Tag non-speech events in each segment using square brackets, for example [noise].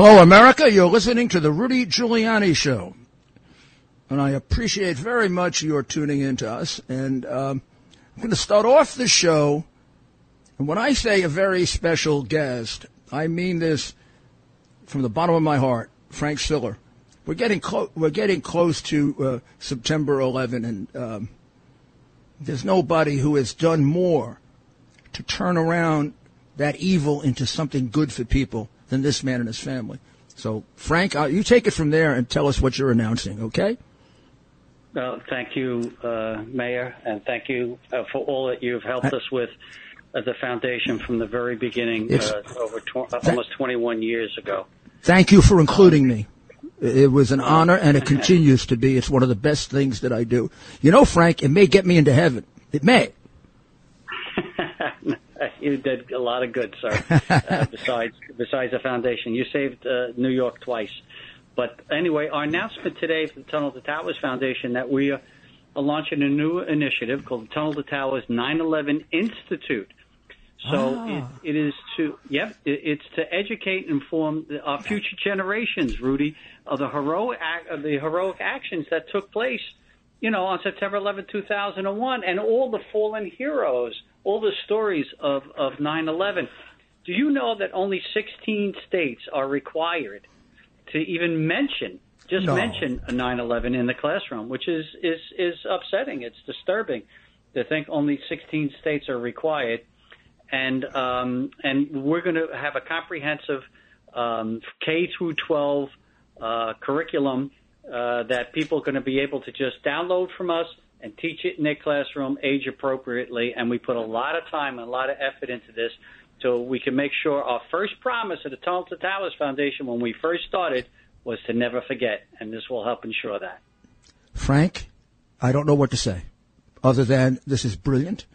Hello, America. You're listening to the Rudy Giuliani Show. And I appreciate very much your tuning in to us. And um, I'm going to start off the show. And when I say a very special guest, I mean this from the bottom of my heart, Frank Siller. We're getting close. We're getting close to uh, September 11, and um, there's nobody who has done more to turn around that evil into something good for people than this man and his family. So, Frank, uh, you take it from there and tell us what you're announcing, okay? Well, thank you, uh, Mayor, and thank you uh, for all that you've helped I, us with at the foundation from the very beginning, uh, over tw- th- almost 21 years ago. Thank you for including me. It was an honor, and it continues to be. It's one of the best things that I do. You know, Frank, it may get me into heaven. It may. [laughs] you did a lot of good, sir. [laughs] Uh, besides, besides the foundation, you saved uh, New York twice. But anyway, our announcement today for the Tunnel to Towers Foundation that we are launching a new initiative called the Tunnel to Towers 9/11 Institute. So ah. it, it is to yep, it, it's to educate and inform our future generations, Rudy, of the heroic of the heroic actions that took place, you know, on September 11, 2001, and all the fallen heroes all the stories of, of 9-11. Do you know that only 16 states are required to even mention, just no. mention a 9-11 in the classroom, which is, is, is upsetting. It's disturbing to think only 16 states are required. And, um, and we're going to have a comprehensive um, K through 12 uh, curriculum uh, that people are going to be able to just download from us – and teach it in their classroom age appropriately. And we put a lot of time and a lot of effort into this so we can make sure our first promise of the Tunnel to Towers Foundation when we first started was to never forget. And this will help ensure that. Frank, I don't know what to say other than this is brilliant.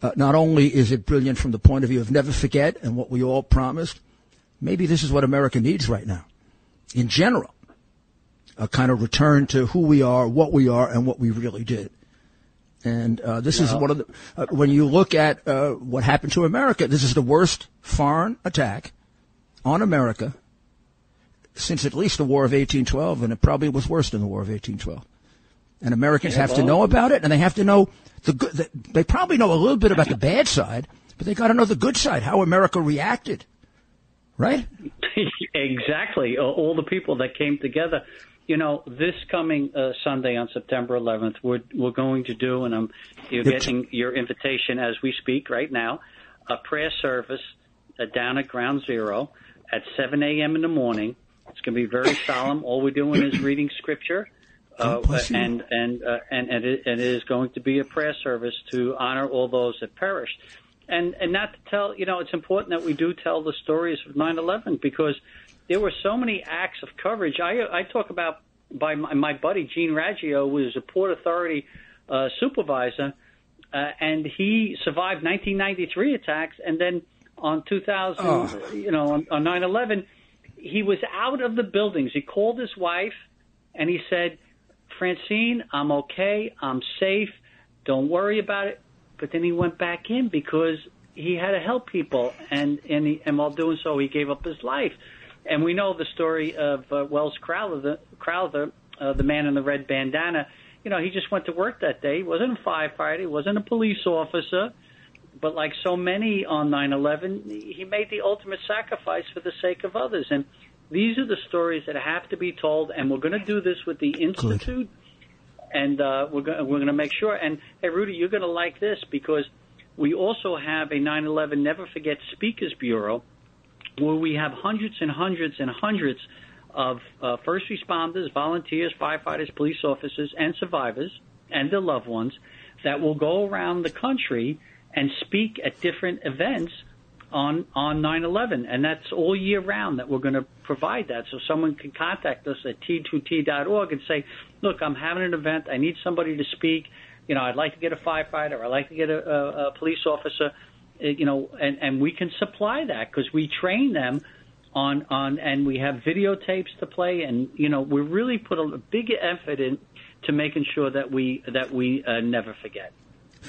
Uh, not only is it brilliant from the point of view of never forget and what we all promised, maybe this is what America needs right now in general a kind of return to who we are, what we are, and what we really did. And uh, this is one of the uh, when you look at uh, what happened to America, this is the worst foreign attack on America since at least the War of 1812, and it probably was worse than the War of 1812. And Americans yeah, have well, to know about it, and they have to know the good. The, they probably know a little bit about the bad side, but they got to know the good side, how America reacted, right? [laughs] exactly. All the people that came together you know, this coming uh, Sunday on September 11th, we're we're going to do, and I'm you're getting your invitation as we speak right now, a prayer service uh, down at Ground Zero at 7 a.m. in the morning. It's going to be very [coughs] solemn. All we're doing is reading scripture. Uh, and and uh, and and it, and it is going to be a prayer service to honor all those that perished, and and not to tell you know it's important that we do tell the stories of 9/11 because there were so many acts of coverage. I I talk about by my, my buddy Gene Raggio, was a Port Authority uh, supervisor, uh, and he survived 1993 attacks, and then on 2000, oh. you know, on, on 9/11, he was out of the buildings. He called his wife, and he said, "Francine, I'm okay. I'm safe. Don't worry about it." But then he went back in because he had to help people, and and, he, and while doing so, he gave up his life. And we know the story of uh, Welles Crowther, the, Crowther, uh, the man in the red bandana. You know, he just went to work that day. He wasn't a firefighter. He wasn't a police officer. But like so many on 9/11, he made the ultimate sacrifice for the sake of others. And these are the stories that have to be told. And we're going to do this with the institute. Good. And uh, we're going we're going to make sure. And hey, Rudy, you're going to like this because we also have a 9/11 Never Forget Speakers Bureau where we have hundreds and hundreds and hundreds of uh, first responders, volunteers, firefighters, police officers, and survivors and their loved ones that will go around the country and speak at different events on on 9/11, and that's all year round that we're going to provide that. So someone can contact us at t2t.org and say, "Look, I'm having an event. I need somebody to speak. You know, I'd like to get a firefighter. I'd like to get a, a, a police officer. Uh, you know, and and we can supply that because we train them." On, on and we have videotapes to play and you know we really put a big effort in to making sure that we that we uh, never forget.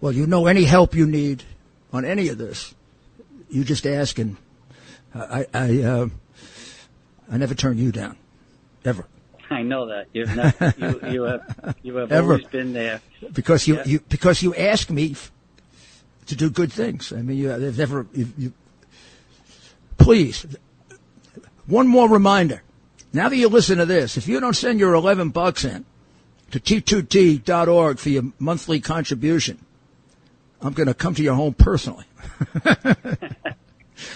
Well, you know, any help you need on any of this, you just ask, and I I uh, I never turn you down, ever. I know that you've never, you you have you have ever. always been there because you, yeah. you because you ask me f- to do good things. I mean, you, they've never. You, you, please, one more reminder. Now that you listen to this, if you don't send your eleven bucks in to t2t.org for your monthly contribution, I'm going to come to your home personally. [laughs]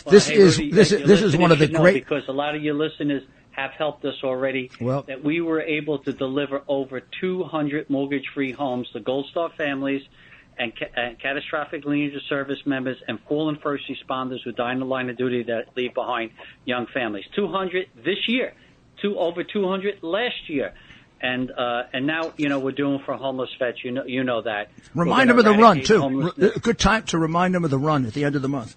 well, this hey, is Rudy, this is this is one of the great because a lot of your listeners have helped us already. Well, that we were able to deliver over 200 mortgage-free homes to Gold Star families and, ca- and catastrophic lineage of service members and fallen first responders who die in the line of duty that leave behind young families. 200 this year, two over 200 last year and uh, and now you know we're doing for homeless vets. You know you know that. Remind them of the run too. Good time to remind them of the run at the end of the month.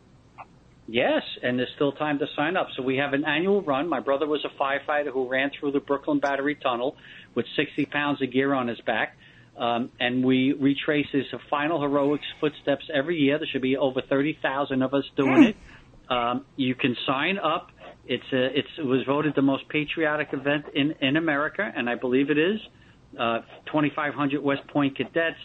Yes, and there's still time to sign up. So we have an annual run. My brother was a firefighter who ran through the Brooklyn Battery Tunnel with 60 pounds of gear on his back. Um, and we retrace his final heroic footsteps every year. There should be over 30,000 of us doing it. Um, you can sign up it's a, it's, it was voted the most patriotic event in, in America, and I believe it is. Uh, 2,500 West Point cadets,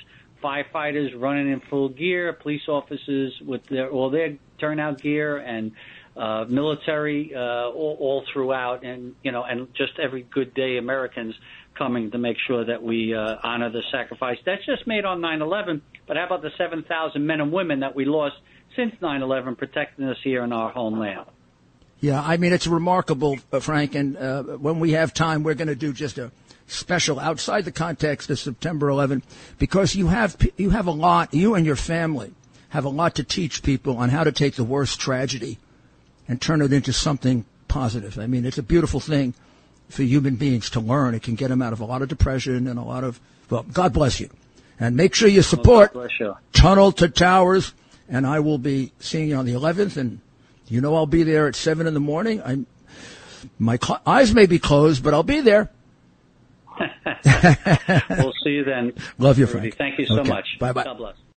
firefighters running in full gear, police officers with their, all their turnout gear, and uh, military uh, all, all throughout, and you know, and just every good day Americans coming to make sure that we uh, honor the sacrifice. That's just made on 9/11, but how about the 7,000 men and women that we lost since 9/11, protecting us here in our homeland? Yeah, I mean, it's remarkable, uh, Frank, and uh, when we have time, we're going to do just a special outside the context of September 11 because you have, you have a lot, you and your family have a lot to teach people on how to take the worst tragedy and turn it into something positive. I mean, it's a beautiful thing for human beings to learn. It can get them out of a lot of depression and a lot of, well, God bless you. And make sure you oh, support you. Tunnel to Towers. And I will be seeing you on the 11th and you know I'll be there at seven in the morning. I'm my eyes may be closed, but I'll be there. [laughs] we'll see you then. Love you, Frank. Thank you so okay. much. Bye bye. God bless.